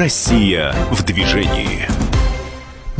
Россия в движении.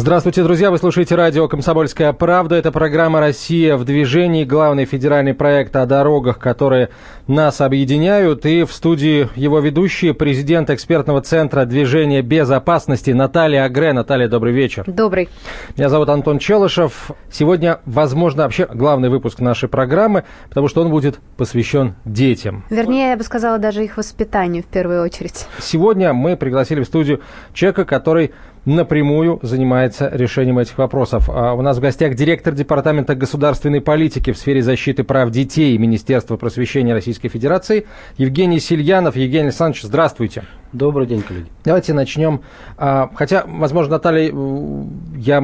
Здравствуйте, друзья! Вы слушаете радио «Комсомольская правда». Это программа «Россия в движении», главный федеральный проект о дорогах, которые нас объединяют. И в студии его ведущие, президент экспертного центра движения безопасности Наталья Агре. Наталья, добрый вечер. Добрый. Меня зовут Антон Челышев. Сегодня, возможно, вообще главный выпуск нашей программы, потому что он будет посвящен детям. Вернее, я бы сказала, даже их воспитанию в первую очередь. Сегодня мы пригласили в студию человека, который напрямую занимается решением этих вопросов. А у нас в гостях директор Департамента государственной политики в сфере защиты прав детей Министерства просвещения Российской Федерации Евгений Сильянов. Евгений Александрович, здравствуйте. Добрый день, коллеги. Давайте начнем. А, хотя, возможно, Наталья, я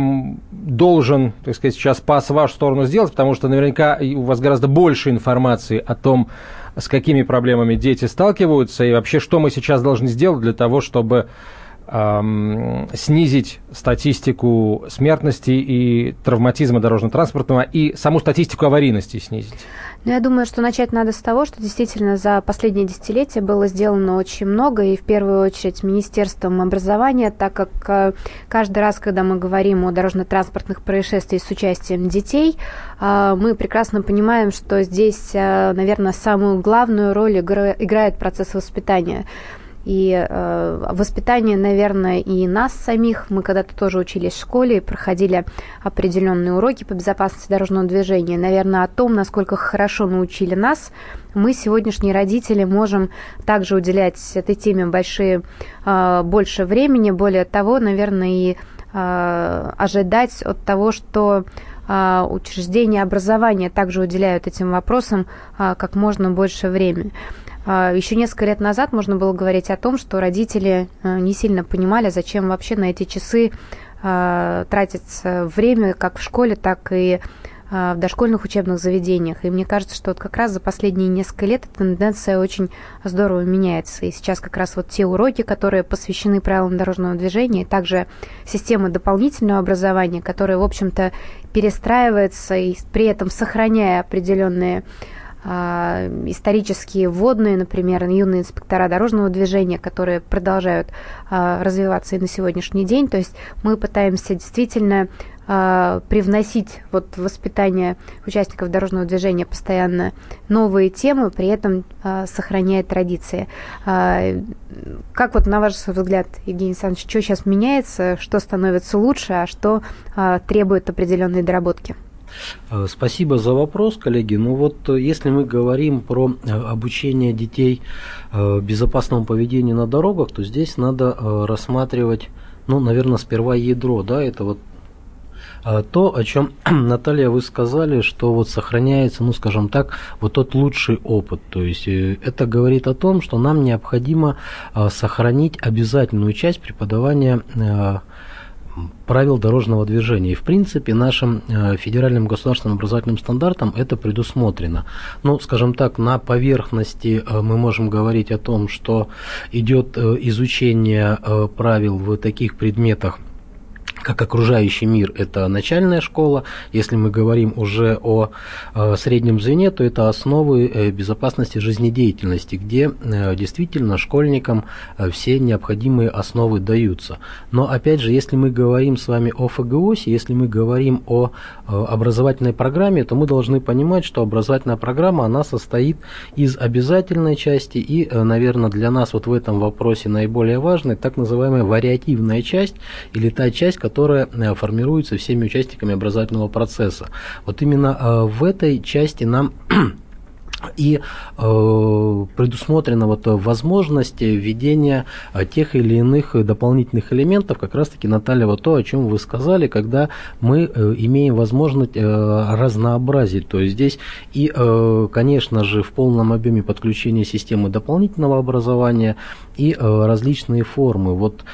должен, так сказать, сейчас пас в вашу сторону сделать, потому что наверняка у вас гораздо больше информации о том, с какими проблемами дети сталкиваются, и вообще, что мы сейчас должны сделать для того, чтобы снизить статистику смертности и травматизма дорожно-транспортного и саму статистику аварийности снизить? Ну, я думаю, что начать надо с того, что действительно за последние десятилетия было сделано очень много, и в первую очередь Министерством образования, так как э, каждый раз, когда мы говорим о дорожно-транспортных происшествиях с участием детей, э, мы прекрасно понимаем, что здесь, э, наверное, самую главную роль играет процесс воспитания. И э, воспитание, наверное, и нас самих. Мы когда-то тоже учились в школе, проходили определенные уроки по безопасности дорожного движения. Наверное, о том, насколько хорошо научили нас, мы, сегодняшние родители, можем также уделять этой теме большие, э, больше времени. Более того, наверное, и э, ожидать от того, что э, учреждения образования также уделяют этим вопросам э, как можно больше времени. А, Еще несколько лет назад можно было говорить о том, что родители э, не сильно понимали, зачем вообще на эти часы а, тратится время как в школе, так и а, в дошкольных учебных заведениях. И мне кажется, что вот как раз за последние несколько лет эта тенденция очень здорово меняется. И сейчас как раз вот те уроки, которые посвящены правилам дорожного движения, и также система дополнительного образования, которая, в общем-то, перестраивается и при этом сохраняя определенные исторические водные, например, юные инспектора дорожного движения, которые продолжают а, развиваться и на сегодняшний день. То есть мы пытаемся действительно а, привносить вот воспитание участников дорожного движения постоянно новые темы, при этом сохраняя традиции. Как вот на ваш взгляд, Евгений Александрович, что сейчас меняется, что становится лучше, а что требует определенной доработки? Э, спасибо за вопрос, коллеги. Ну вот, э, если мы говорим про э, обучение детей безопасному поведению на дорогах, то здесь надо рассматривать, ну, наверное, сперва ядро, да, это вот то, о чем, Наталья, вы сказали, что вот сохраняется, ну, скажем так, вот тот лучший опыт. То есть это говорит о том, что нам необходимо сохранить обязательную часть преподавания правил дорожного движения. И в принципе нашим э, федеральным государственным образовательным стандартам это предусмотрено. Ну, скажем так, на поверхности э, мы можем говорить о том, что идет э, изучение правил в таких предметах, как окружающий мир – это начальная школа. Если мы говорим уже о э, среднем звене, то это основы э, безопасности жизнедеятельности, где э, действительно школьникам все необходимые основы даются. Но опять же, если мы говорим с вами о ФГОСе, если мы говорим о образовательной программе, то мы должны понимать, что образовательная программа, она состоит из обязательной части и, наверное, для нас вот в этом вопросе наиболее важной так называемая вариативная часть или та часть, которая которая э, формируется всеми участниками образовательного процесса. Вот именно э, в этой части нам и э, предусмотрена вот возможность введения э, тех или иных дополнительных элементов, как раз-таки, Наталья, вот то, о чем вы сказали, когда мы э, имеем возможность э, разнообразить. То есть здесь и, э, конечно же, в полном объеме подключения системы дополнительного образования и э, различные формы. Вот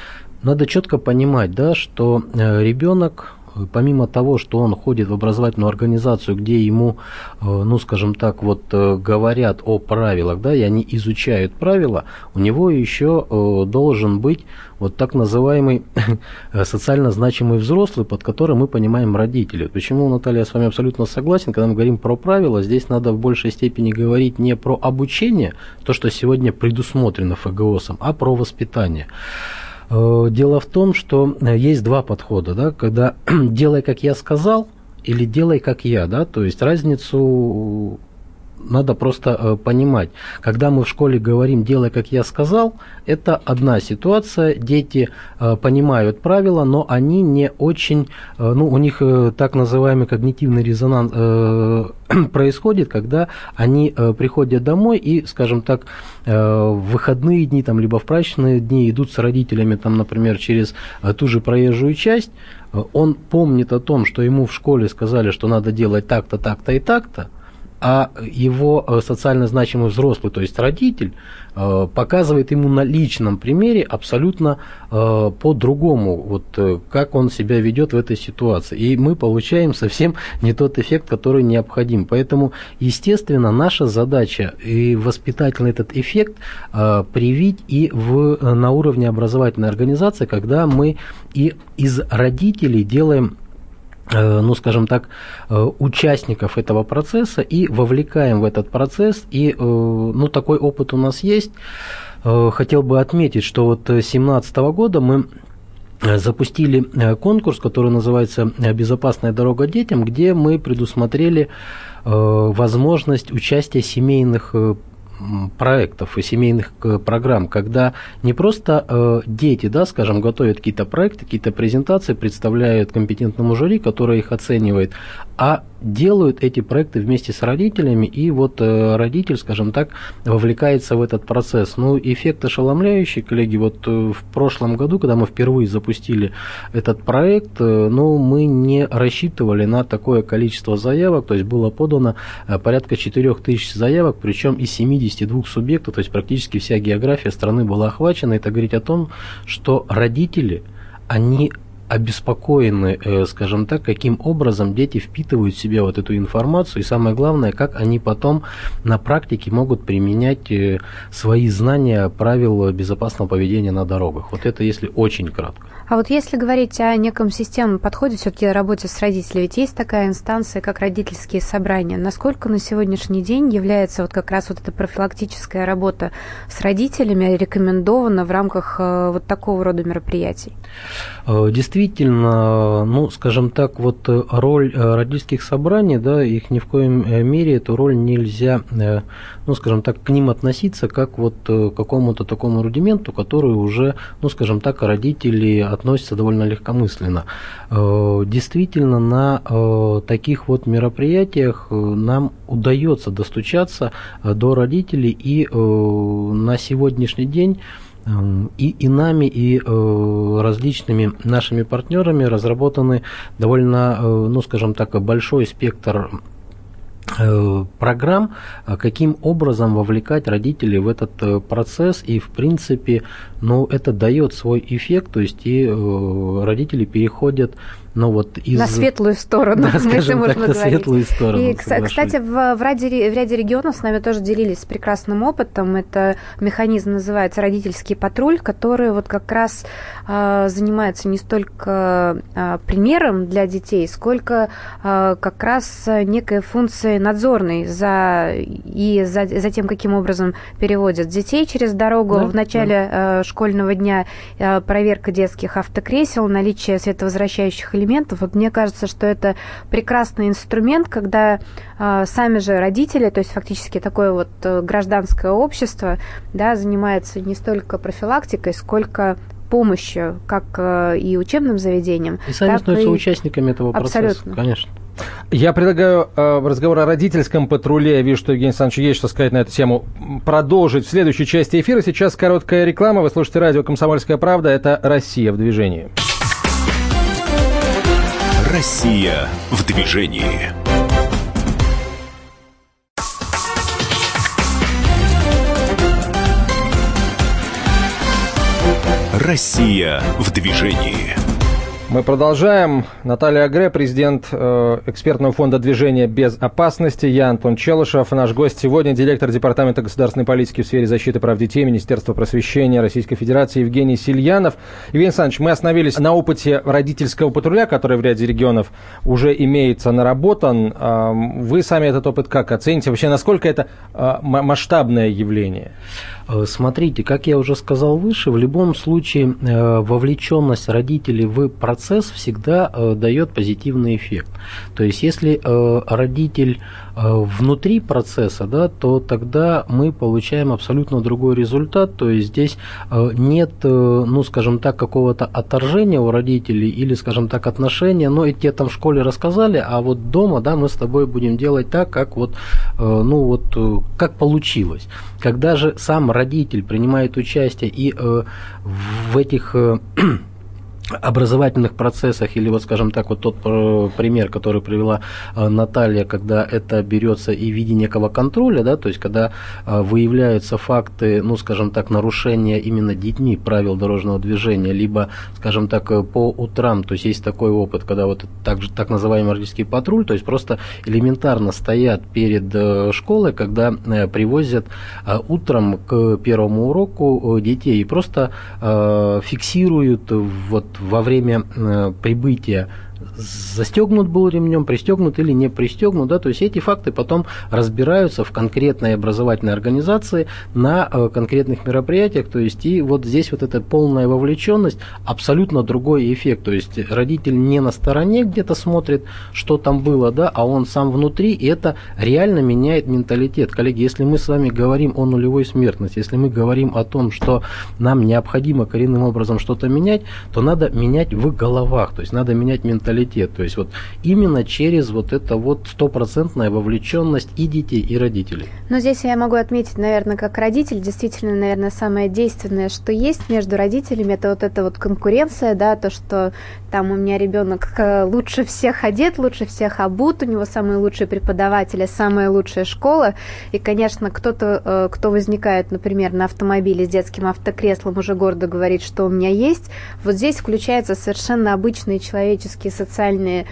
надо четко понимать, да, что э, ребенок помимо того, что он ходит в образовательную организацию, где ему, э, ну, скажем так, вот э, говорят о правилах, да, и они изучают правила, у него еще должен быть вот так называемый социально значимый взрослый, под которым мы понимаем родители. Почему, Наталья, я с вами абсолютно согласен, когда мы говорим про правила, здесь надо в большей степени говорить не про обучение, то, что сегодня предусмотрено ФГОСом, а про воспитание. Дело в том, что есть два подхода, да, когда делай, как я сказал, или делай, как я, да, то есть разницу надо просто э, понимать. Когда мы в школе говорим «делай, как я сказал», это одна ситуация, дети э, понимают правила, но они не очень, э, ну, у них так называемый когнитивный резонанс происходит, когда они приходят домой и, скажем так, в выходные дни, там, либо в праздничные дни идут с родителями, там, например, через ту же проезжую часть, он помнит о том, что ему в школе сказали, что надо делать так-то, так-то и так-то, а его э, социально значимый взрослый, то есть родитель, э, показывает ему на личном примере абсолютно э, по-другому, вот как он себя ведет в этой ситуации. И мы получаем совсем не тот эффект, который необходим. Поэтому, естественно, наша задача и воспитательный этот эффект привить и в, на уровне образовательной организации, когда мы и из родителей делаем ну, скажем так, э, участников этого процесса и вовлекаем в этот процесс. И, э, ну, такой опыт у нас есть. Хотел бы отметить, что вот 2017 года мы запустили конкурс, который называется «Безопасная дорога детям», где мы предусмотрели возможность участия семейных проектов и семейных э, программ, когда не просто э, дети, да, скажем, готовят какие-то проекты, какие-то презентации, представляют компетентному жюри, которое их оценивает, а делают эти проекты вместе с родителями, и вот э, родитель, скажем так, вовлекается в этот процесс. Ну, эффект ошеломляющий, коллеги, вот э, в прошлом году, когда мы впервые запустили этот проект, э, ну, мы не рассчитывали на такое количество заявок, то есть было подано порядка 4000 заявок, причем из 72 субъектов, то есть практически вся география страны была охвачена. Это говорит о том, что родители, они обеспокоены, э, скажем так, каким образом дети впитывают в себя вот эту информацию, и самое главное, как они потом на практике могут применять э, свои знания правил безопасного поведения на дорогах. Вот это если очень кратко. А вот если говорить о неком системном подходе все-таки работе с родителями, ведь есть такая инстанция, как родительские собрания. Насколько на сегодняшний день является вот как раз вот эта профилактическая работа с родителями рекомендована в рамках э, вот такого рода мероприятий? Действительно, ну, скажем так, вот роль родительских собраний, да, их ни в коем мере, эту роль нельзя, ну, скажем так, к ним относиться как вот к какому-то такому рудименту, который уже, ну, скажем так, родители относятся довольно легкомысленно. Действительно, на таких вот мероприятиях нам удается достучаться до родителей, и на сегодняшний день и, и нами, и э, различными нашими партнерами разработаны довольно, э, ну, скажем так, большой спектр э, программ, каким образом вовлекать родителей в этот процесс, и в принципе, ну, это дает свой эффект, то есть и родители переходят ну, вот из... На светлую сторону, да, скажем так, на говорить. светлую сторону. И, кстати, в, в, ряде, в ряде регионов с нами тоже делились прекрасным опытом. Это механизм называется «Родительский патруль», который вот как раз э, занимается не столько э, примером для детей, сколько э, как раз некой функцией надзорной за, и за, за тем, каким образом переводят детей через дорогу. Да, в начале да. э, школьного дня э, проверка детских автокресел, наличие световозвращающих элементов. Вот мне кажется, что это прекрасный инструмент, когда э, сами же родители, то есть фактически такое вот гражданское общество, да, занимается не столько профилактикой, сколько помощью как и учебным заведениям. И сами становятся и... участниками этого процесса. Абсолютно. Конечно. Я предлагаю э, разговор о родительском патруле. Я вижу, что Евгений Александрович есть что сказать на эту тему. Продолжить в следующей части эфира. Сейчас короткая реклама. Вы слушаете радио «Комсомольская правда». Это «Россия в движении». Россия в движении. Россия в движении. Мы продолжаем. Наталья Агре, президент э, экспертного фонда движения «Без опасности». Я Антон Челышев. Наш гость сегодня директор Департамента государственной политики в сфере защиты прав детей Министерства просвещения Российской Федерации Евгений Сильянов. Евгений Александрович, мы остановились на опыте родительского патруля, который в ряде регионов уже имеется, наработан. Э, вы сами этот опыт как оцените? Вообще, насколько это э, масштабное явление? Э, смотрите, как я уже сказал выше, в любом случае э, вовлеченность родителей в процесс всегда э, дает позитивный эффект. То есть, если родитель внутри процесса, да, то тогда мы получаем абсолютно другой результат. То есть здесь нет, ну, скажем так, какого-то отторжения у родителей или, скажем так, отношения, но и тебе там в школе рассказали, а вот дома, да, мы с тобой будем делать так, как вот, ну, вот, как получилось. Когда же сам родитель принимает участие и э, в этих э, образовательных процессах, или вот, скажем так, вот тот э, пример, который привела э, Наталья, когда это берется и в виде некого контроля, да, то есть когда э, выявляются факты, ну, скажем так, нарушения именно детьми правил дорожного движения, либо, скажем так, по утрам, то есть есть такой опыт, когда вот так, так называемый родительский патруль, то есть просто элементарно стоят перед школой, когда привозят утром к первому уроку детей и просто фиксируют вот во время э, прибытия застегнут был ремнем, пристегнут или не пристегнут, да, то есть эти факты потом разбираются в конкретной образовательной организации на э, конкретных мероприятиях, то есть и вот здесь вот эта полная вовлеченность, абсолютно другой эффект, то есть родитель не на стороне где-то смотрит, что там было, да, а он сам внутри, и это реально меняет менталитет. Коллеги, если мы с вами говорим о нулевой смертности, если мы говорим о том, что нам необходимо коренным образом что-то менять, то надо менять в головах, то есть надо менять менталитет менталитет. То есть вот именно через вот это вот стопроцентная вовлеченность и детей, и родителей. Но здесь я могу отметить, наверное, как родитель, действительно, наверное, самое действенное, что есть между родителями, это вот эта вот конкуренция, да, то, что там у меня ребенок э, лучше всех одет, лучше всех обут, у него самые лучшие преподаватели, самая лучшая школа. И, конечно, кто-то, э, кто возникает, например, на автомобиле с детским автокреслом, уже гордо говорит, что у меня есть. Вот здесь включаются совершенно обычные человеческие социальные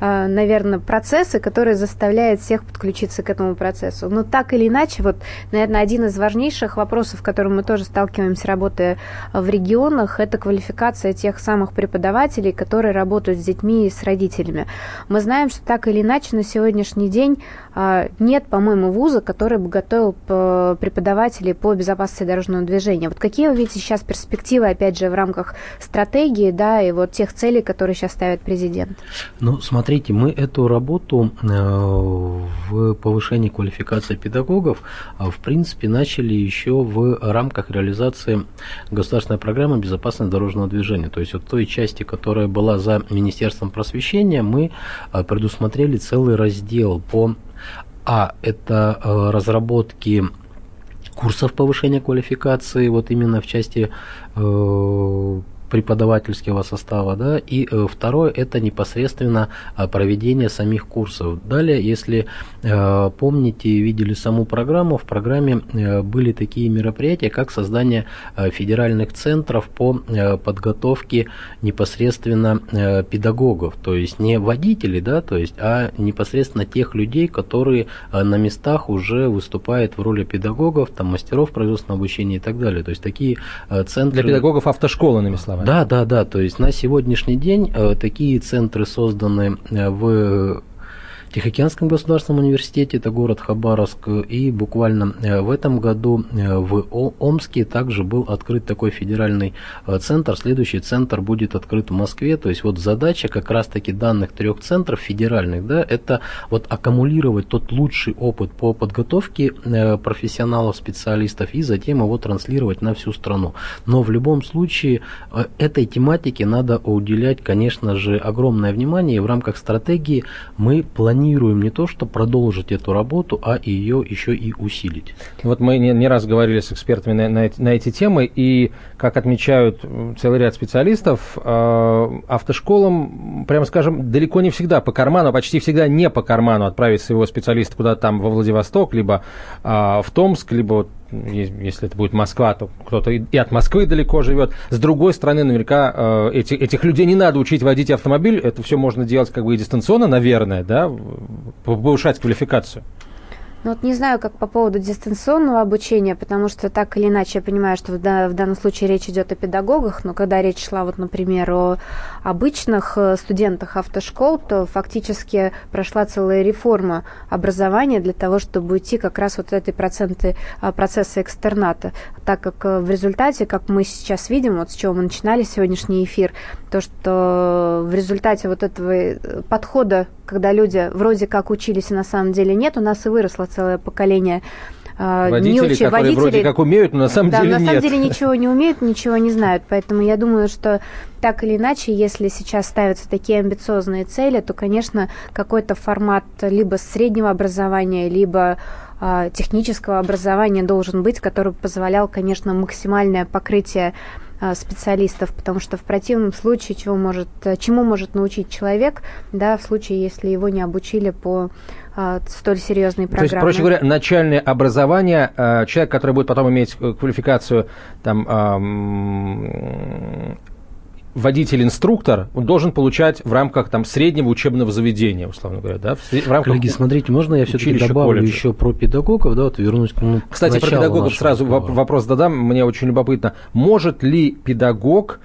наверное, процессы, которые заставляют всех подключиться к этому процессу. Но так или иначе, вот, наверное, один из важнейших вопросов, с которым мы тоже сталкиваемся, работая в регионах, это квалификация тех самых преподавателей, которые работают с детьми и с родителями. Мы знаем, что так или иначе на сегодняшний день а, нет, по-моему, вуза, который бы готовил преподавателей по безопасности дорожного движения. Вот какие вы видите сейчас перспективы, опять же, в рамках стратегии, да, и вот тех целей, которые сейчас ставит президент? Ну, смотрите, Смотрите, мы эту работу э, в повышении квалификации педагогов, э, в принципе, начали еще в рамках реализации государственной программы безопасности дорожного движения. То есть вот той части, которая была за Министерством просвещения, мы э, предусмотрели целый раздел по А, это разработки курсов повышения квалификации, вот именно в части преподавательского состава, да, и э, второе это непосредственно э, проведение самих курсов. Далее, если э, помните, видели саму программу, в программе э, были такие мероприятия, как создание федеральных центров по подготовке непосредственно педагогов, то есть не водителей, да, то есть, а непосредственно тех людей, которые на местах уже выступают в роли педагогов, там мастеров производственного обучения и так далее. То есть такие центры. Для педагогов автошколы, на словами. Да, да, да. То есть на сегодняшний день э, такие центры созданы э, в Тихоокеанском государственном университете, это город Хабаровск, и буквально э, в этом году э, в Омске также был открыт такой федеральный э, центр. Следующий центр будет открыт в Москве. То есть вот задача как раз-таки данных трех центров федеральных, да, это вот аккумулировать тот лучший опыт по подготовке профессионалов, специалистов и затем его транслировать на всю страну. Но в любом случае этой тематике надо уделять, конечно же, огромное внимание. И в рамках стратегии мы планируем планируем не то, что продолжить эту работу, а ее еще и усилить. Вот мы не, не раз говорили с экспертами на, на, на эти темы, и, как отмечают целый ряд специалистов, э, автошколам, прямо скажем, далеко не всегда по карману, а почти всегда не по карману отправить своего специалиста куда-то там во Владивосток, либо э, в Томск, либо если это будет Москва, то кто-то и от Москвы далеко живет. С другой стороны, наверняка э, эти, этих людей не надо учить водить автомобиль. Это все можно делать как бы и дистанционно, наверное, да, повышать квалификацию. Ну вот не знаю, как по поводу дистанционного обучения, потому что так или иначе я понимаю, что в, да, в данном случае речь идет о педагогах, но когда речь шла, вот, например, о обычных э, студентах автошкол, то фактически прошла целая реформа образования для того, чтобы уйти как раз вот этой проценты, а, процесса экстерната, так как э, в результате, как мы сейчас видим, вот с чего мы начинали сегодняшний эфир, то, что в результате вот этого э, подхода, когда люди вроде как учились, и на самом деле нет, у нас и выросло целое поколение э, водители, не учи, которые водители, вроде как умеют, но на самом да, деле на нет. самом деле ничего не умеют, ничего не знают. Поэтому я думаю, что так или иначе, если сейчас ставятся такие амбициозные цели, то, конечно, какой-то формат либо среднего образования, либо э, технического образования должен быть, который позволял, конечно, максимальное покрытие а, специалистов, потому что в противном случае чего может, э, чему может научить человек, да, в случае, если его не обучили по а, столь серьезной программе. То есть, проще говоря, начальное образование, а, человек, который будет потом иметь э, квалификацию там, водитель-инструктор, он должен получать в рамках там, среднего учебного заведения, условно говоря, да? В, в рамках Коллеги, смотрите, можно я все-таки добавлю колледжа. еще про педагогов, да, вот вернусь к ну, Кстати, про педагогов сразу разговора. вопрос задам, мне очень любопытно. Может ли педагог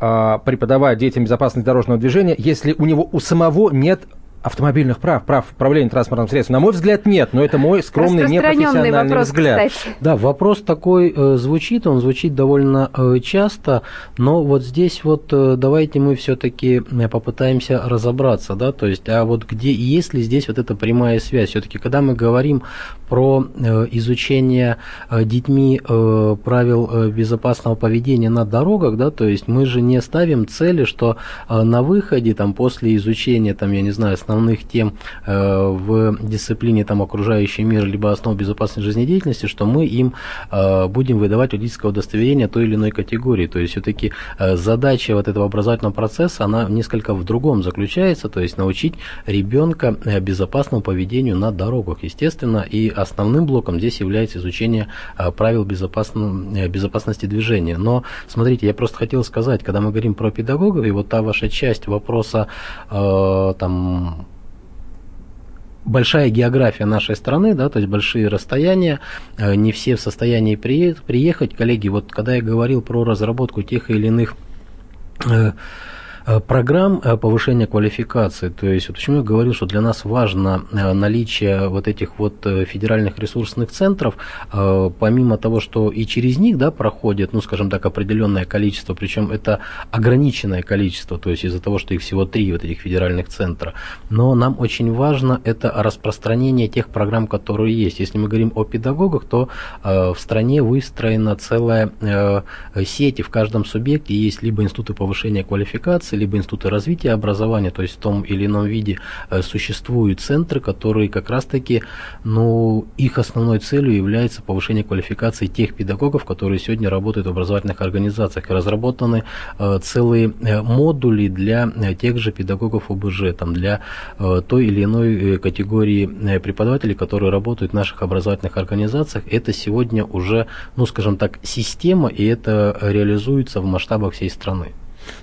а, преподавать детям безопасность дорожного движения, если у него у самого нет автомобильных прав, прав управления транспортным средством? На мой взгляд, нет, но это мой скромный непрофессиональный вопрос, взгляд. Кстати. Да, вопрос такой э, звучит, он звучит довольно э, часто, но вот здесь вот э, давайте мы все-таки э, попытаемся разобраться, да, то есть, а вот где, есть ли здесь вот эта прямая связь? Все-таки, когда мы говорим про э, изучение э, детьми э, правил безопасного поведения на дорогах, да, то есть мы же не ставим цели, что на выходе, там, после изучения, там, я не знаю, основных тем в дисциплине там, окружающий мир либо основ безопасной жизнедеятельности, что мы им будем выдавать водительское удостоверение той или иной категории. То есть все-таки задача вот этого образовательного процесса, она несколько в другом заключается, то есть научить ребенка безопасному поведению на дорогах, естественно, и основным блоком здесь является изучение правил безопасности движения. Но, смотрите, я просто хотел сказать, когда мы говорим про педагогов, и вот та ваша часть вопроса там большая география нашей страны, да, то есть большие расстояния, э, не все в состоянии приехать. Коллеги, вот когда я говорил про разработку тех или иных э, Э, программ э, повышения квалификации. То есть, вот почему я говорил, что для нас важно э, наличие вот этих вот федеральных ресурсных центров, помимо того, что и через них да, проходит, ну, скажем так, определенное количество, причем это ограниченное количество, то есть из-за того, что их всего три вот этих федеральных центра. Но нам очень важно это распространение тех программ, которые есть. Если мы говорим о педагогах, то в стране выстроена целая сеть, и в каждом субъекте есть либо институты повышения квалификации, либо институты развития образования, то есть в том или ином виде э, существуют центры, которые как раз-таки, ну, их основной целью является повышение квалификации тех педагогов, которые сегодня работают в образовательных организациях. Разработаны э, целые э, модули для тех же педагогов ОБЖ, там, для той или иной категории преподавателей, которые работают в наших образовательных организациях. Это сегодня уже, ну, скажем так, система, и это реализуется в масштабах всей страны.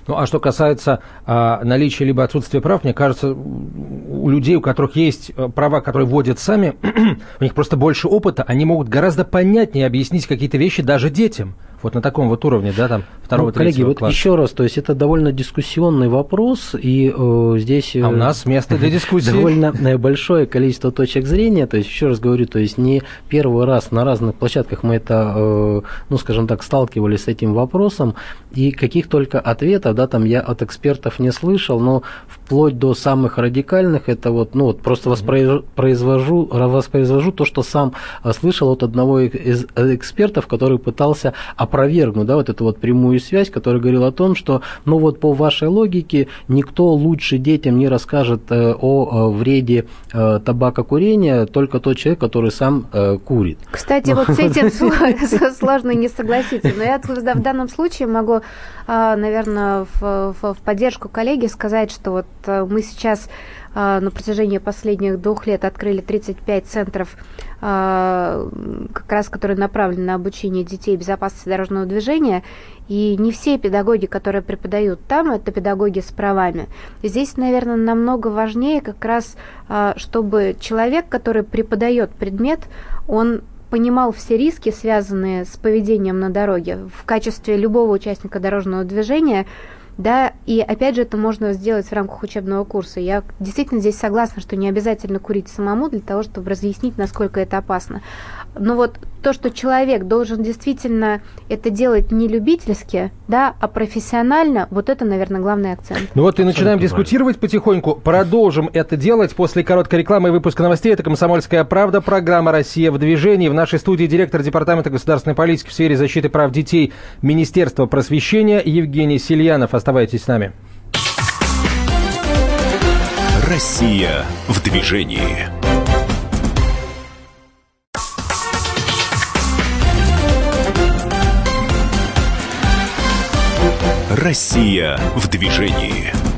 Ну, а что касается а, наличия либо отсутствия прав, мне кажется, у людей, у которых есть э, права, которые вводят сами, у них просто больше опыта, они могут гораздо понятнее объяснить какие-то вещи даже детям. Вот на таком вот уровне, да, там второго, ну, коллеги, вот класса. еще раз, то есть это довольно дискуссионный вопрос, и э, здесь... А у нас место для дискуссии. Довольно э, большое количество точек зрения, то есть еще раз говорю, то есть не первый раз на разных площадках мы это, э, ну, скажем так, сталкивались с этим вопросом, и каких только ответов, да, там я от экспертов не слышал, но вплоть до самых радикальных, это вот, ну, вот просто воспроизвожу, воспроизвожу то, что сам э, слышал от одного из экспертов, который пытался опровергнуть, да, вот эту вот прямую связь, который говорил о том, что, ну вот по вашей логике, никто лучше детям не расскажет э, о э, вреде э, табакокурения, только тот человек, который сам курит. Кстати, вот с этим сложно не согласиться, но я в данном случае могу, наверное, в поддержку коллеги сказать, что вот мы сейчас на протяжении последних двух лет открыли 35 центров, как раз которые направлены на обучение детей безопасности дорожного движения. И не все педагоги, которые преподают там, это педагоги с правами. Здесь, наверное, намного важнее как раз, чтобы человек, который преподает предмет, он понимал все риски, связанные с поведением на дороге. В качестве любого участника дорожного движения да, и опять же это можно сделать в рамках учебного курса. Я действительно здесь согласна, что не обязательно курить самому для того, чтобы разъяснить, насколько это опасно. Но вот то, что человек должен действительно это делать не любительски, да, а профессионально, вот это, наверное, главный акцент. Ну вот и начинаем дискутировать потихоньку. Продолжим это делать после короткой рекламы и выпуска новостей. Это «Комсомольская правда», программа «Россия в движении». В нашей студии директор Департамента государственной политики в сфере защиты прав детей Министерства просвещения Евгений Сильянов. Оставайтесь с нами. Россия в движении. Россия в движении.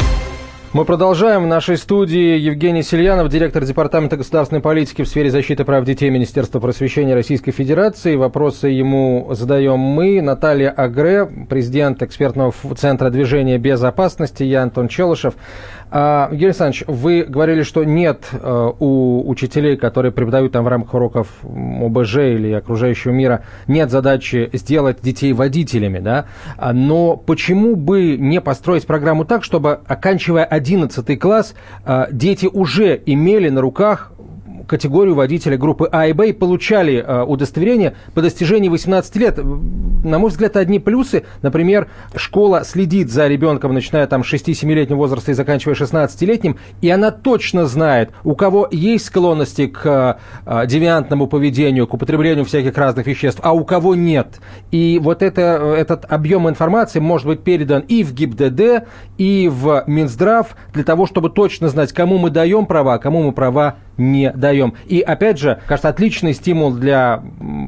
Мы продолжаем. В нашей студии Евгений Сильянов, директор Департамента государственной политики в сфере защиты прав детей Министерства просвещения Российской Федерации. Вопросы ему задаем мы. Наталья Агре, президент экспертного центра движения безопасности. Я Антон Челышев. А, Евгений Александрович, вы говорили, что нет э, у учителей, которые преподают там в рамках уроков ОБЖ или окружающего мира, нет задачи сделать детей водителями, да? А, но почему бы не построить программу так, чтобы, оканчивая 11 класс, э, дети уже имели на руках категорию водителя группы А и Б и получали э, удостоверение по достижении 18 лет. На мой взгляд, одни плюсы. Например, школа следит за ребенком, начиная там с 6-7-летнего возраста и заканчивая 16-летним, и она точно знает, у кого есть склонности к э, девиантному поведению, к употреблению всяких разных веществ, а у кого нет. И вот это, этот объем информации может быть передан и в ГИБДД, и в Минздрав, для того, чтобы точно знать, кому мы даем права, а кому мы права не даем. И опять же, кажется, отличный стимул для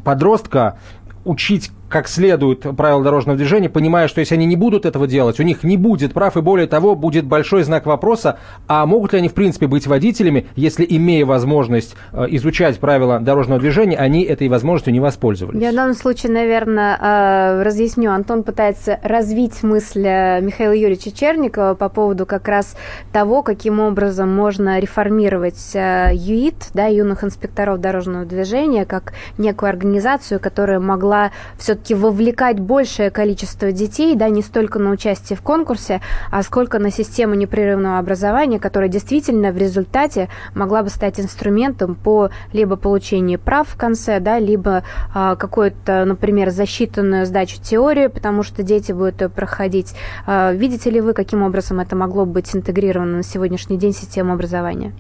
подростка учить как следует правила дорожного движения, понимая, что если они не будут этого делать, у них не будет прав, и более того, будет большой знак вопроса, а могут ли они в принципе быть водителями, если, имея возможность э, изучать правила дорожного движения, они этой возможностью не воспользовались? Я в данном случае, наверное, э, разъясню. Антон пытается развить мысль э, Михаила Юрьевича Черникова по поводу как раз того, каким образом можно реформировать ЮИТ, да, юных инспекторов дорожного движения, как некую организацию, которая могла все все-таки вовлекать большее количество детей, да, не столько на участие в конкурсе, а сколько на систему непрерывного образования, которая действительно в результате могла бы стать инструментом по либо получению прав в конце, да, либо а, какую-то, например, засчитанную сдачу теории, потому что дети будут ее проходить. А, видите ли вы, каким образом это могло быть интегрировано на сегодняшний день в систему образования?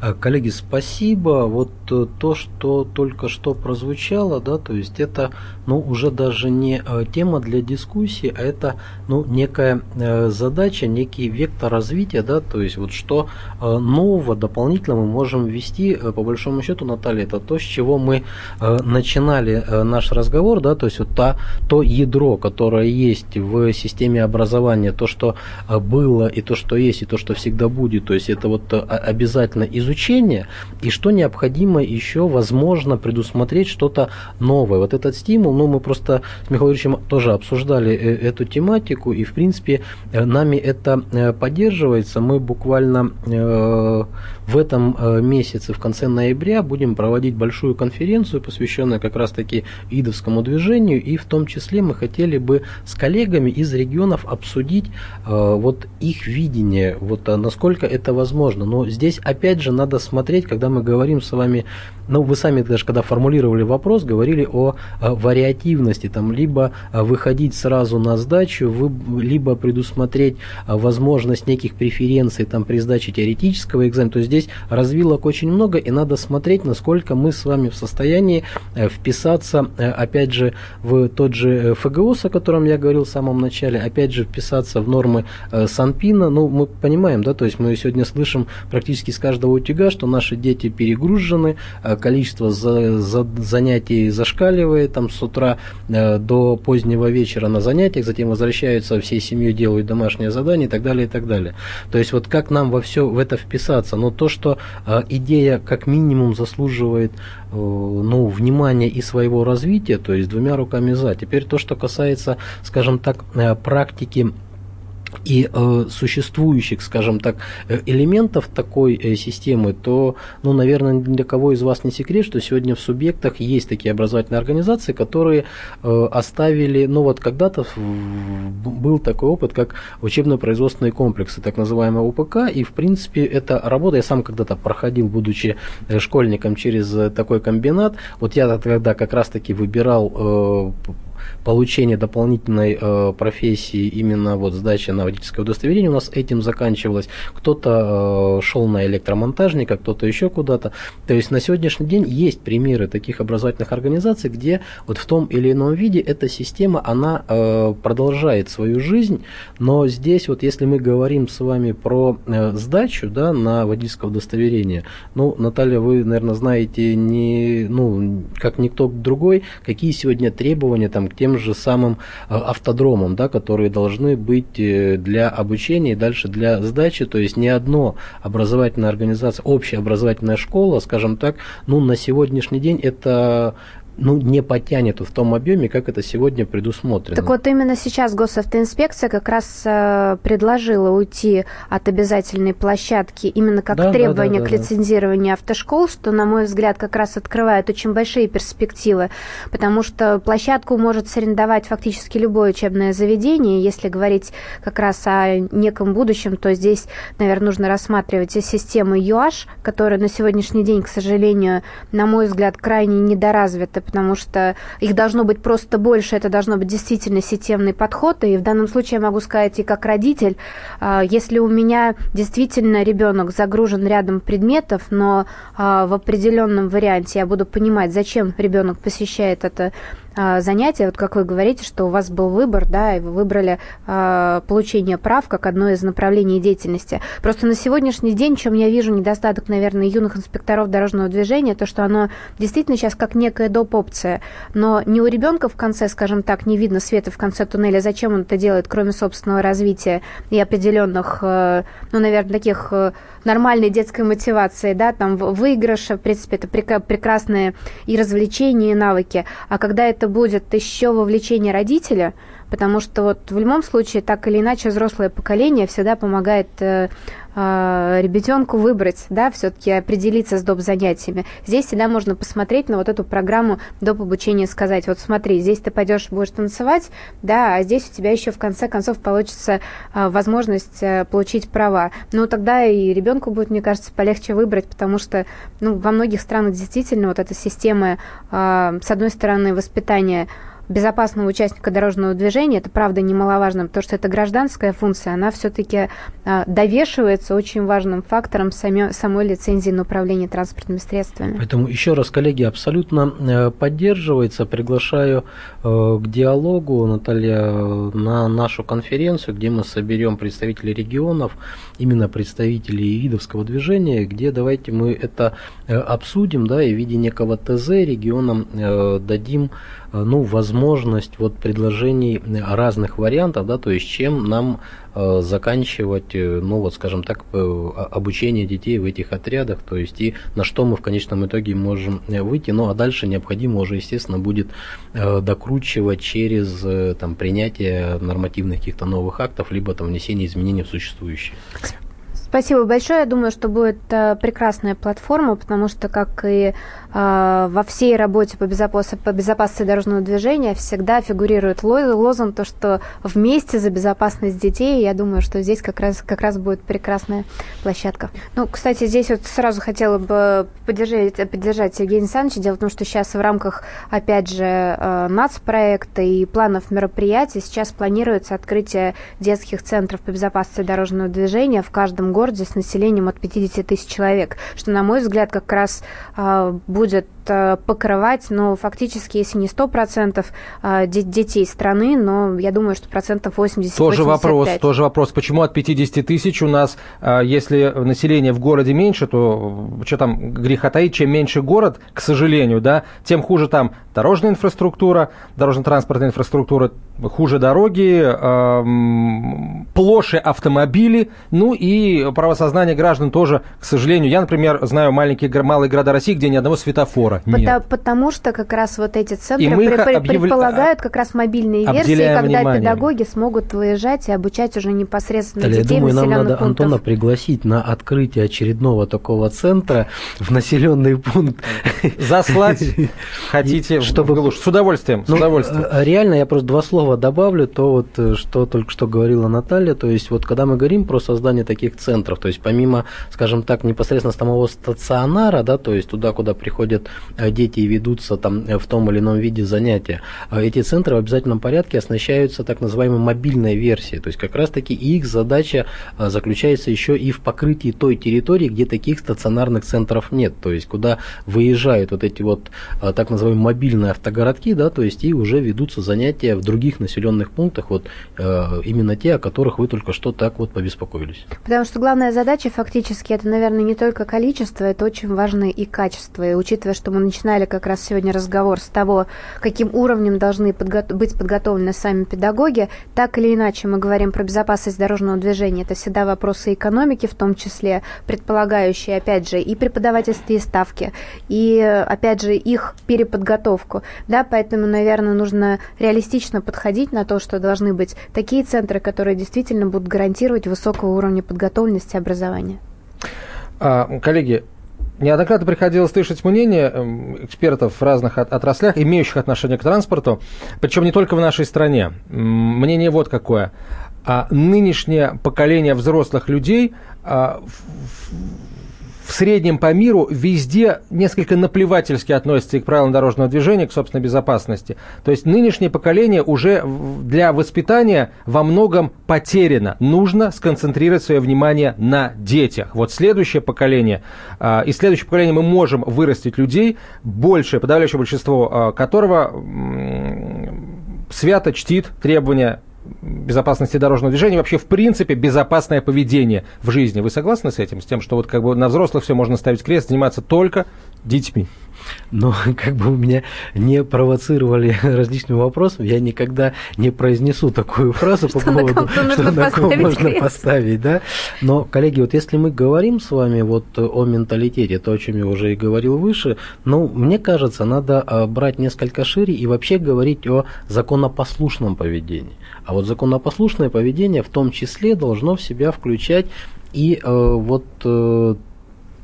А, коллеги, спасибо. Вот э, то, что только что прозвучало, да, то есть это ну, уже даже не э, тема для дискуссии, а это ну, некая э, задача, некий вектор развития, да, то есть вот что э, нового, дополнительного мы можем ввести, по большому счету, Наталья, это то, с чего мы начинали наш разговор, да, то есть вот та, то ядро, которое есть в системе образования, то, что было и то, что есть, и то, что всегда будет, то есть это вот обязательно изучение, и что необходимо еще, возможно, предусмотреть что-то новое. Вот этот стимул, ну, мы просто просто с Михаилом Юрьевичем тоже обсуждали э, эту тематику, и, в принципе, э, нами это э, поддерживается. Мы буквально в этом месяце, в конце ноября, будем проводить большую конференцию, посвященную как раз-таки идовскому движению, и в том числе мы хотели бы с коллегами из регионов обсудить вот их видение, вот насколько это возможно. Но здесь, опять же, надо смотреть, когда мы говорим с вами, ну, вы сами даже, когда формулировали вопрос, говорили о вариативности возможности там либо а, выходить сразу на сдачу, либо предусмотреть а, возможность неких преференций там при сдаче теоретического экзамена. То есть здесь развилок очень много, и надо смотреть, насколько мы с вами в состоянии э, вписаться, э, опять же, в тот же э, ФГУС, о котором я говорил в самом начале, опять же, вписаться в нормы Санпина. Ну, мы понимаем, да, то есть мы сегодня слышим практически с каждого утюга, что наши дети перегружены, количество за, за, занятий зашкаливает, там с утра до позднего вечера на занятиях, затем возвращаются всей семьей, делают домашнее задание и так далее, и так далее. То есть вот как нам во все в это вписаться? Но то, что э, идея как минимум заслуживает ну, внимания и своего развития, то есть двумя руками за. Теперь то, что касается, скажем так, практики и э, существующих, скажем так, э, элементов такой э, системы, то, ну, наверное, для кого из вас не секрет, что сегодня в субъектах есть такие образовательные организации, которые э, оставили, ну, вот когда-то был такой опыт, как учебно-производственные комплексы, так называемые УПК, и, в принципе, это работа, я сам когда-то проходил, будучи э, школьником, через э, такой комбинат, вот я тогда как раз-таки выбирал э, получение дополнительной э, профессии, именно вот сдача на водительское удостоверение у нас этим заканчивалось. Кто-то э, шел на электромонтажника, кто-то еще куда-то. То есть на сегодняшний день есть примеры таких образовательных организаций, где вот в том или ином виде эта система, она э, продолжает свою жизнь, но здесь вот если мы говорим с вами про э, сдачу да, на водительское удостоверение, ну, Наталья, вы, наверное, знаете не, ну, как никто другой, какие сегодня требования там, тем же самым э, автодромам, да, которые должны быть э, для обучения и дальше для сдачи. То есть ни одно образовательная организация, общая образовательная школа, скажем так, ну, на сегодняшний день это ну, не потянет в том объеме, как это сегодня предусмотрено. Так вот именно сейчас госавтоинспекция как раз э, предложила уйти от обязательной площадки именно как да, требование да, да, да, к лицензированию да. автошкол, что, на мой взгляд, как раз открывает очень большие перспективы, потому что площадку может сорендовать фактически любое учебное заведение. Если говорить как раз о неком будущем, то здесь, наверное, нужно рассматривать и систему ЮАШ, которая на сегодняшний день, к сожалению, на мой взгляд, крайне недоразвита потому что их должно быть просто больше, это должно быть действительно системный подход, и в данном случае я могу сказать и как родитель, а, если у меня действительно ребенок загружен рядом предметов, но а, в определенном варианте я буду понимать, зачем ребенок посещает это а, занятия, вот как вы говорите, что у вас был выбор, да, и вы выбрали э, получение прав как одно из направлений деятельности. Просто на сегодняшний день, чем я вижу недостаток, наверное, юных инспекторов дорожного движения, то, что оно действительно сейчас как некая доп. опция, но не у ребенка в конце, скажем так, не видно света в конце туннеля, зачем он это делает, кроме собственного развития и определенных, э, ну, наверное, таких э, нормальной детской мотивации, да, там выигрыша, в принципе, это прекрасные и развлечения, и навыки, а когда это будет еще вовлечение родителя, потому что вот в любом случае так или иначе взрослое поколение всегда помогает э, ребятенку выбрать, да, все-таки определиться с доп. занятиями. Здесь всегда можно посмотреть на вот эту программу доп. обучения, сказать, вот смотри, здесь ты пойдешь, будешь танцевать, да, а здесь у тебя еще в конце концов получится э, возможность э, получить права. Ну, тогда и ребенку будет, мне кажется, полегче выбрать, потому что, ну, во многих странах действительно вот эта система, э, с одной стороны, воспитания безопасного участника дорожного движения, это правда немаловажно, потому что это гражданская функция, она все-таки а, довешивается очень важным фактором самой лицензии на управление транспортными средствами. Поэтому еще раз, коллеги, абсолютно э, поддерживается. Приглашаю э, к диалогу, Наталья, на нашу конференцию, где мы соберем представителей регионов, именно представителей видовского движения, где давайте мы это э, обсудим, да, и в виде некого ТЗ регионам дадим Э, ну, возможность вот предложений разных вариантов, да, то есть чем нам э, заканчивать, э, ну, вот, скажем так, обучение детей в этих отрядах, то есть и на что мы в конечном итоге можем выйти, ну, а дальше необходимо уже, естественно, будет докручивать через там, принятие нормативных каких-то новых актов, либо там внесение изменений в существующие. Спасибо большое. Я думаю, что будет прекрасная платформа, потому что, как и во всей работе по, безопас... по безопасности дорожного движения всегда фигурирует лозунг, то, что вместе за безопасность детей. Я думаю, что здесь как раз, как раз будет прекрасная площадка. Ну, кстати, здесь вот сразу хотела бы поддержать, поддержать Сергея Александровича. Дело в том, что сейчас в рамках, опять же, а, нацпроекта и планов мероприятий сейчас планируется открытие детских центров по безопасности дорожного движения в каждом городе с населением от 50 тысяч человек, что, на мой взгляд, как раз будет будет э, покрывать, ну, фактически, если не 100% э, детей страны, но я думаю, что процентов 80 Тоже 85. вопрос, тоже вопрос. Почему от 50 тысяч у нас, э, если население в городе меньше, то что там греха таить, чем меньше город, к сожалению, да, тем хуже там дорожная инфраструктура, дорожно-транспортная инфраструктура, хуже дороги, э, плоше автомобили, ну и правосознание граждан тоже, к сожалению. Я, например, знаю маленькие малые города России, где ни одного светофора потому, нет. Потому что как раз вот эти центры и мы при, объявля... предполагают как раз мобильные версии, когда внимание. педагоги смогут выезжать и обучать уже непосредственно Далее, детей я думаю, нам надо пунктов. Антона пригласить на открытие очередного такого центра в населенный пункт. Заслать хотите чтобы... С удовольствием, с ну, удовольствием. Э, реально, я просто два слова добавлю, то вот, э, что только что говорила Наталья, то есть вот когда мы говорим про создание таких центров, то есть помимо, скажем так, непосредственно самого стационара, да, то есть туда, куда приходят э, дети и ведутся там в том или ином виде занятия, эти центры в обязательном порядке оснащаются так называемой мобильной версией, то есть как раз-таки их задача заключается еще и в покрытии той территории, где таких стационарных центров нет, то есть куда выезжают вот эти вот так называемые мобильные автогородки, да, то есть и уже ведутся занятия в других населенных пунктах, вот э, именно те, о которых вы только что так вот побеспокоились. Потому что главная задача фактически это, наверное, не только количество, это очень важно и качество. И учитывая, что мы начинали как раз сегодня разговор с того, каким уровнем должны подго- быть подготовлены сами педагоги, так или иначе мы говорим про безопасность дорожного движения. Это всегда вопросы экономики, в том числе предполагающие, опять же, и преподавательские ставки, и, опять же, их переподготовку да, поэтому, наверное, нужно реалистично подходить на то, что должны быть такие центры, которые действительно будут гарантировать высокого уровня подготовленности образования. А, коллеги, Неоднократно приходилось слышать мнение эм, экспертов в разных отраслях, имеющих отношение к транспорту, причем не только в нашей стране. Мнение вот какое. А нынешнее поколение взрослых людей а, в среднем по миру везде несколько наплевательски относятся и к правилам дорожного движения, к собственной безопасности. То есть нынешнее поколение уже для воспитания во многом потеряно. Нужно сконцентрировать свое внимание на детях. Вот следующее поколение, а, и следующее поколение мы можем вырастить людей, большее, подавляющее большинство а, которого свято чтит требования безопасности дорожного движения, вообще в принципе безопасное поведение в жизни. Вы согласны с этим, с тем, что вот как бы на взрослых все можно ставить крест, заниматься только детьми? но как бы у меня не провоцировали различным вопросом, я никогда не произнесу такую фразу по поводу, что на ком можно поставить, да. Но, коллеги, вот если мы говорим с вами вот о менталитете, то, о чем я уже и говорил выше, ну, мне кажется, надо а, брать несколько шире и вообще говорить о законопослушном поведении. А вот законопослушное поведение в том числе должно в себя включать и э, вот э,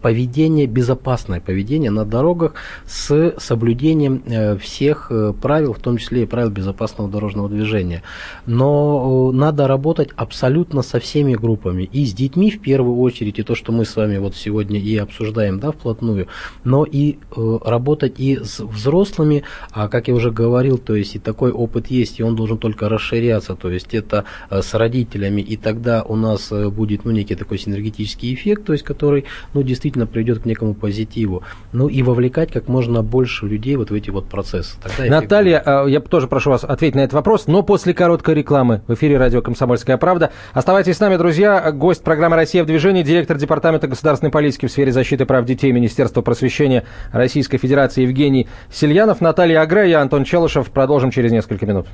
поведение, безопасное поведение на дорогах с соблюдением э, всех э, правил, в том числе и правил безопасного дорожного движения. Но э, надо работать абсолютно со всеми группами. И с детьми в первую очередь, и то, что мы с вами вот сегодня и обсуждаем да, вплотную, но и работать и с взрослыми, а как я уже говорил, то есть и такой опыт есть, и он должен только расширяться, то есть это с родителями, и тогда у нас будет ну, некий такой синергетический эффект, то есть который ну, действительно действительно приведет к некому позитиву. Ну и вовлекать как можно больше людей вот в эти вот процессы. Тогда Наталья, а, я тоже прошу вас ответить на этот вопрос, но после короткой рекламы в эфире радио «Комсомольская правда». Оставайтесь с нами, друзья. Гость программы «Россия в движении», директор Департамента государственной политики в сфере защиты прав детей Министерства просвещения Российской Федерации Евгений Сильянов, Наталья Агре, я Антон Челышев. Продолжим через несколько минут.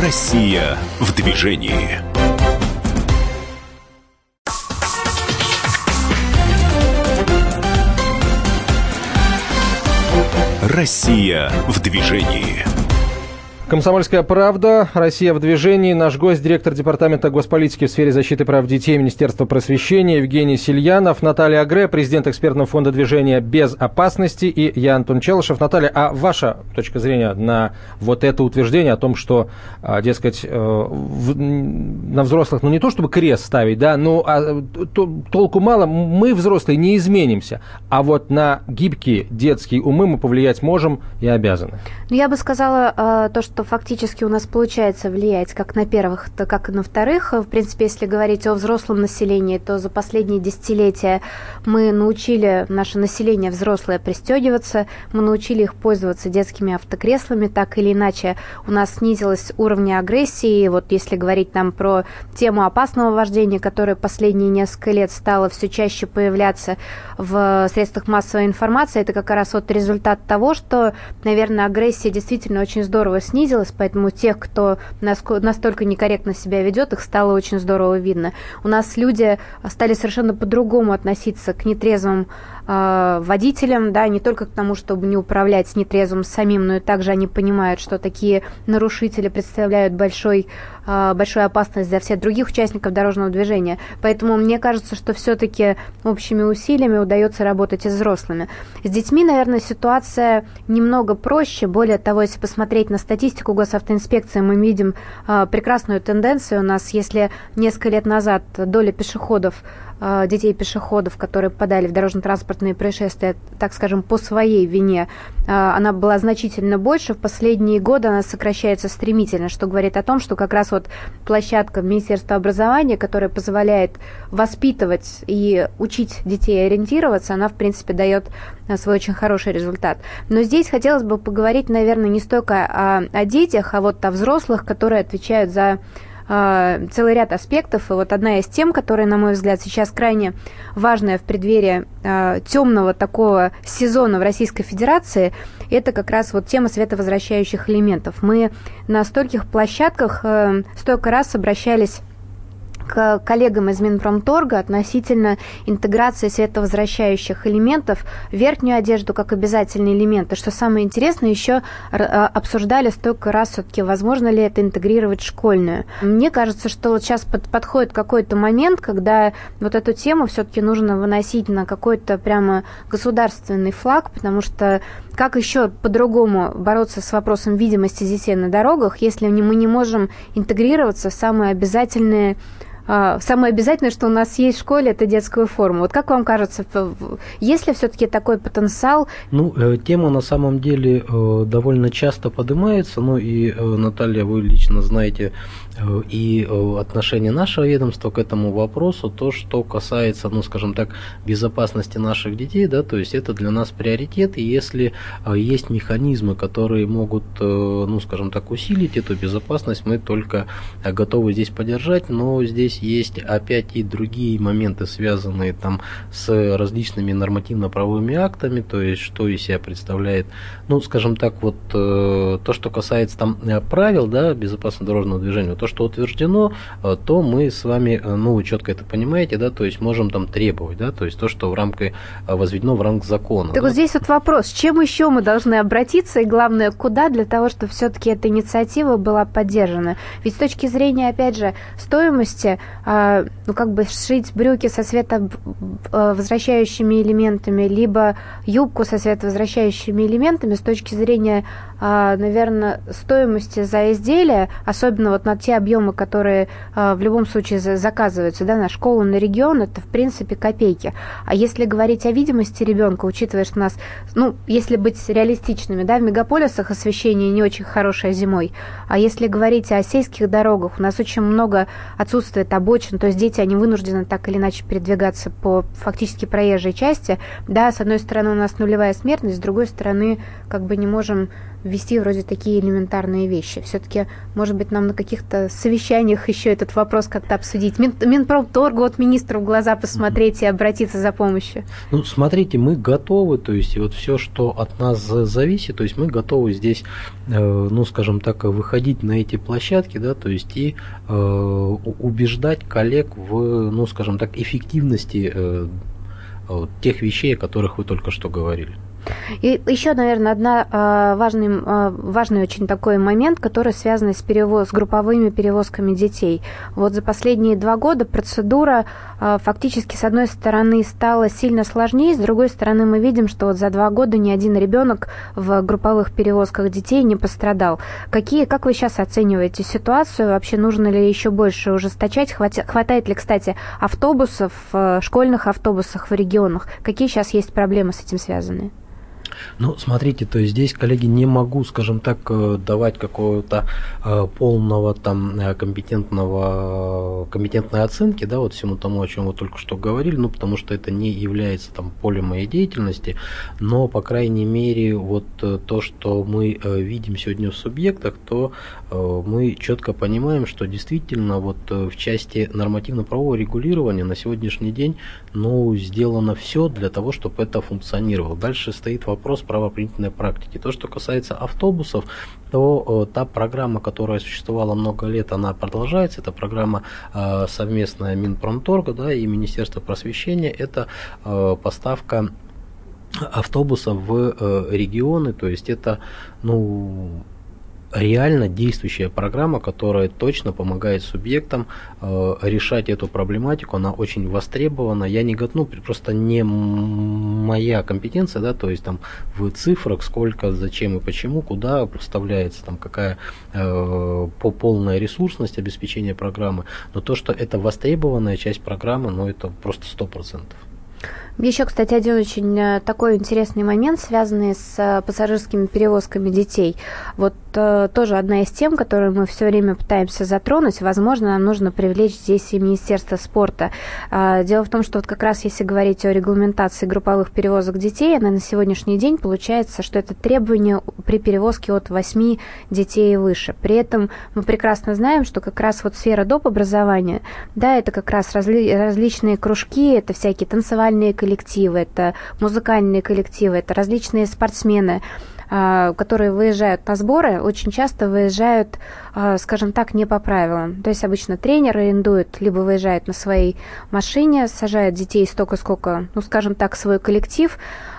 Россия в движении. Россия в движении. Комсомольская правда, Россия в движении. Наш гость, директор Департамента госполитики в сфере защиты прав детей Министерства просвещения Евгений Сильянов, Наталья Агре, президент экспертного фонда движения «Без опасности» и я, Антон Челышев. Наталья, а ваша точка зрения на вот это утверждение о том, что, а, дескать, э, на взрослых, ну не то чтобы крест ставить, да, но а, толку мало, мы, взрослые, не изменимся, а вот на гибкие детские умы мы повлиять можем и обязаны. Ну, я бы сказала э, то, что что фактически у нас получается влиять как на первых, так и на вторых. В принципе, если говорить о взрослом населении, то за последние десятилетия мы научили наше население взрослое пристегиваться, мы научили их пользоваться детскими автокреслами, так или иначе у нас снизилось уровень агрессии. Вот если говорить нам про тему опасного вождения, которая последние несколько лет стала все чаще появляться в средствах массовой информации, это как раз вот результат того, что, наверное, агрессия действительно очень здорово снизилась, поэтому тех, кто настолько некорректно себя ведет, их стало очень здорово видно. У нас люди стали совершенно по-другому относиться к нетрезвым водителям, да, не только к тому, чтобы не управлять нетрезвым самим, но и также они понимают, что такие нарушители представляют большой, э, большую опасность для всех других участников дорожного движения. Поэтому мне кажется, что все-таки общими усилиями удается работать и с взрослыми. С детьми, наверное, ситуация немного проще. Более того, если посмотреть на статистику госавтоинспекции, мы видим э, прекрасную тенденцию. У нас, если несколько лет назад доля пешеходов Э, детей-пешеходов, которые попадали в дорожно-транспортные происшествия, так скажем, по своей вине, э, она была значительно больше. В последние годы она сокращается стремительно, что говорит о том, что как раз вот площадка Министерства образования, которая позволяет воспитывать и учить детей ориентироваться, она, в принципе, дает э, свой очень хороший результат. Но здесь хотелось бы поговорить, наверное, не столько о, о детях, а вот о взрослых, которые отвечают за а, целый ряд аспектов. И вот одна из тем, которая, на мой взгляд, сейчас крайне важная в преддверии а, темного такого сезона в Российской Федерации, это как раз вот тема световозвращающих элементов. Мы на стольких площадках э, столько раз обращались к коллегам из Минпромторга относительно интеграции световозвращающих элементов в верхнюю одежду как обязательный элемент. И что самое интересное, еще а, обсуждали столько раз все-таки, возможно ли это интегрировать в школьную. Мне кажется, что вот сейчас под, подходит какой-то момент, когда вот эту тему все-таки нужно выносить на какой-то прямо государственный флаг, потому что как еще по-другому бороться с вопросом видимости детей на дорогах, если мы не можем интегрироваться в самые обязательные самое обязательное, что у нас есть в школе, это детскую форму. Вот как вам кажется, есть ли все-таки такой потенциал? Ну, э, тема на самом деле э, довольно часто поднимается, ну и, э, Наталья, вы лично знаете и отношение нашего ведомства к этому вопросу, то, что касается, ну, скажем так, безопасности наших детей, да, то есть это для нас приоритет, и если есть механизмы, которые могут, ну, скажем так, усилить эту безопасность, мы только готовы здесь поддержать, но здесь есть опять и другие моменты, связанные там с различными нормативно-правовыми актами, то есть что из себя представляет, ну, скажем так, вот э, то, что касается там э, правил, да, безопасного дорожного движения, то, что утверждено, э, то мы с вами, ну, вы четко это понимаете, да, то есть можем там требовать, да, то есть то, что в рамках возведено в ранг закона. Так да? вот здесь вот вопрос, чем еще мы должны обратиться и главное, куда для того, чтобы все-таки эта инициатива была поддержана? Ведь с точки зрения, опять же, стоимости а, ну, как бы сшить брюки со световозвращающими элементами, либо юбку со световозвращающими элементами с точки зрения, а, наверное, стоимости за изделие, особенно вот на те объемы, которые а, в любом случае заказываются, да, на школу, на регион, это, в принципе, копейки. А если говорить о видимости ребенка, учитывая, что у нас, ну, если быть реалистичными, да, в мегаполисах освещение не очень хорошее зимой, а если говорить о сельских дорогах, у нас очень много отсутствует обочин, то есть дети, они вынуждены так или иначе передвигаться по фактически проезжей части. Да, с одной стороны у нас нулевая смертность, с другой стороны как бы не можем ввести вроде такие элементарные вещи. Все-таки, может быть, нам на каких-то совещаниях еще этот вопрос как-то обсудить. Мин, Минпромторгу вот министру в глаза посмотреть и обратиться за помощью. Ну, смотрите, мы готовы, то есть вот все, что от нас зависит, то есть мы готовы здесь, э, ну, скажем так, выходить на эти площадки, да, то есть и э, убеждать коллег в, ну, скажем так, эффективности э, тех вещей, о которых вы только что говорили. И еще, наверное, одна а, важный, а, важный очень такой момент, который связан с, перевоз, с групповыми перевозками детей. Вот за последние два года процедура а, фактически, с одной стороны, стала сильно сложнее, с другой стороны, мы видим, что вот за два года ни один ребенок в групповых перевозках детей не пострадал. Какие, как вы сейчас оцениваете ситуацию? Вообще нужно ли еще больше ужесточать? Хватает ли, кстати, автобусов, школьных автобусах в регионах? Какие сейчас есть проблемы с этим связанные? Ну, смотрите, то есть здесь, коллеги, не могу, скажем так, э, давать какого-то э, полного там э, компетентного, компетентной оценки, да, вот всему тому, о чем вы только что говорили, ну, потому что это не является там полем моей деятельности, но, по крайней мере, вот то, что мы видим сегодня в субъектах, то мы четко понимаем, что действительно вот в части нормативно-правового регулирования на сегодняшний день, ну, сделано все для того, чтобы это функционировало. Дальше стоит вопрос вопрос правоприменительной практики. То, что касается автобусов, то э, та программа, которая существовала много лет, она продолжается. Это программа э, совместная Минпромторга да, и Министерства просвещения. Это э, поставка автобусов в регионы, то есть это ну, реально действующая программа, которая точно помогает субъектам э, решать эту проблематику. Она очень востребована. Я не ну, просто не моя компетенция, да, то есть там в цифрах сколько, зачем и почему, куда поставляется, там какая э, по полная ресурсность обеспечения программы. Но то, что это востребованная часть программы, ну, это просто сто процентов. Еще, кстати, один очень э, такой интересный момент, связанный с э, пассажирскими перевозками детей. Вот э, тоже одна из тем, которую мы все время пытаемся затронуть. Возможно, нам нужно привлечь здесь и Министерство спорта. Э, дело в том, что вот как раз если говорить о регламентации групповых перевозок детей, она на сегодняшний день получается, что это требование при перевозке от 8 детей и выше. При этом мы прекрасно знаем, что как раз вот сфера доп. образования, да, это как раз разли различные кружки, это всякие танцевальные коллективы, это музыкальные коллективы, это различные спортсмены, а, которые выезжают на сборы, очень часто выезжают, а, скажем так, не по правилам. То есть обычно тренер арендует, либо выезжает на своей машине, сажает детей столько, сколько, ну, скажем так, свой коллектив,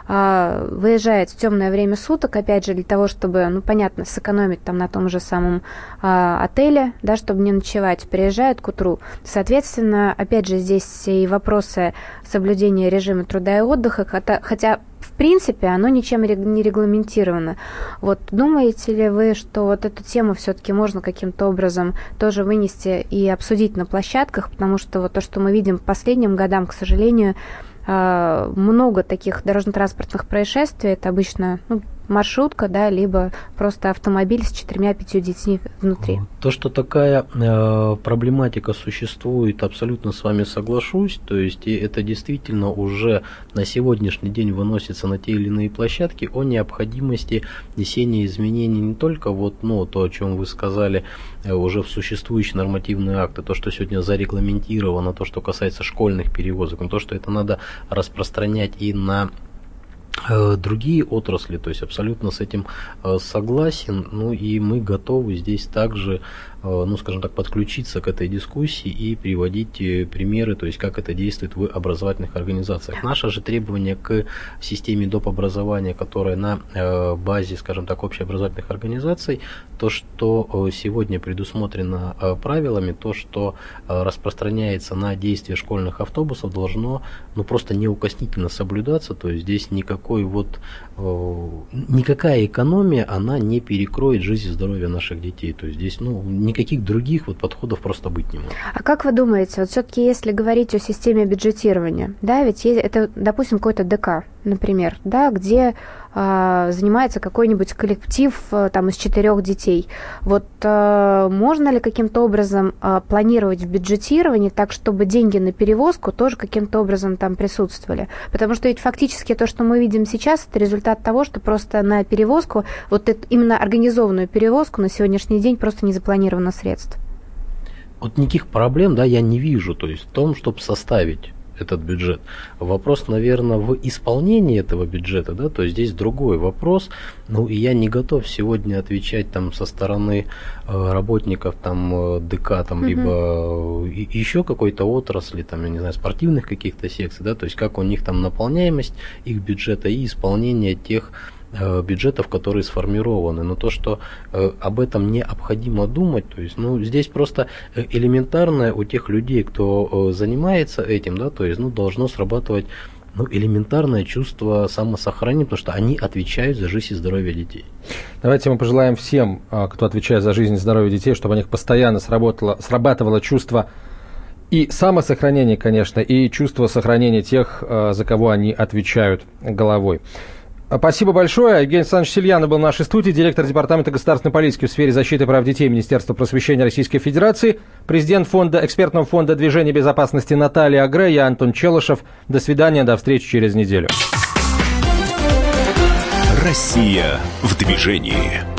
выезжает в темное время суток, опять же, для того, чтобы, ну, понятно, сэкономить там на том же самом а, отеле, да, чтобы не ночевать, приезжают к утру. Соответственно, опять же, здесь и вопросы соблюдения режима труда и отдыха, хотя, в принципе, оно ничем не регламентировано. Вот думаете ли вы, что вот эту тему все-таки можно каким-то образом тоже вынести и обсудить на площадках, потому что вот то, что мы видим по последним годам, к сожалению, а, много таких дорожно-транспортных происшествий. Это обычно ну, маршрутка, да, либо просто автомобиль с четырьмя-пятью детьми внутри. То, что такая э, проблематика существует, абсолютно с вами соглашусь. То есть это действительно уже на сегодняшний день выносится на те или иные площадки о необходимости внесения изменений не только вот, ну, то, о чем вы сказали, э, уже в существующие нормативные акты, то, что сегодня зарегламентировано, то, что касается школьных перевозок, но то, что это надо распространять и на другие отрасли, то есть абсолютно с этим э, согласен, ну и мы готовы здесь также Э, ну, скажем так, подключиться к этой дискуссии и приводить э, примеры, то есть как это действует в образовательных организациях. Наше же требование к системе доп. образования, которая на э, базе, скажем так, общеобразовательных организаций, то, что сегодня предусмотрено правилами, то, что распространяется на действия школьных автобусов, должно ну, просто неукоснительно соблюдаться, то есть здесь никакой вот, никакая экономия, она не перекроет жизнь и здоровье наших детей, то есть здесь ну, никаких других вот подходов просто быть не может. А как вы думаете, вот все-таки если говорить о системе бюджетирования, да, ведь есть, это, допустим, какой-то ДК, например, да, где э, занимается какой-нибудь коллектив э, там из четырех детей. Вот э, можно ли каким-то образом э, планировать в бюджетировании так, чтобы деньги на перевозку тоже каким-то образом там присутствовали? Потому что ведь фактически то, что мы видим сейчас, это результат того, что просто на перевозку, вот это, именно организованную перевозку на сегодняшний день просто не запланировано средств. Вот никаких проблем, да, я не вижу, то есть в том, чтобы составить этот бюджет. Вопрос, наверное, в исполнении этого бюджета, да, то есть здесь другой вопрос. Ну, и я не готов сегодня отвечать там со стороны э, работников там э, ДК, там, угу. либо э, еще какой-то отрасли, там, я не знаю, спортивных каких-то секций, да, то есть как у них там наполняемость их бюджета и исполнение тех бюджетов, которые сформированы. Но то, что э, об этом необходимо думать, то есть, ну, здесь просто э, элементарное у тех людей, кто занимается этим, да, то есть, ну, должно срабатывать ну, элементарное чувство самосохранения, потому что они отвечают за жизнь и здоровье детей. Давайте мы пожелаем всем, кто отвечает за жизнь и здоровье детей, чтобы у них постоянно сработало, срабатывало чувство и самосохранения, конечно, и чувство сохранения тех, за кого они отвечают головой. Спасибо большое. Евгений Александрович Сильянов был в нашей студии, директор Департамента государственной политики в сфере защиты прав детей Министерства просвещения Российской Федерации, президент фонда, экспертного фонда движения безопасности Наталья Агре, я Антон Челышев. До свидания, до встречи через неделю. Россия в движении.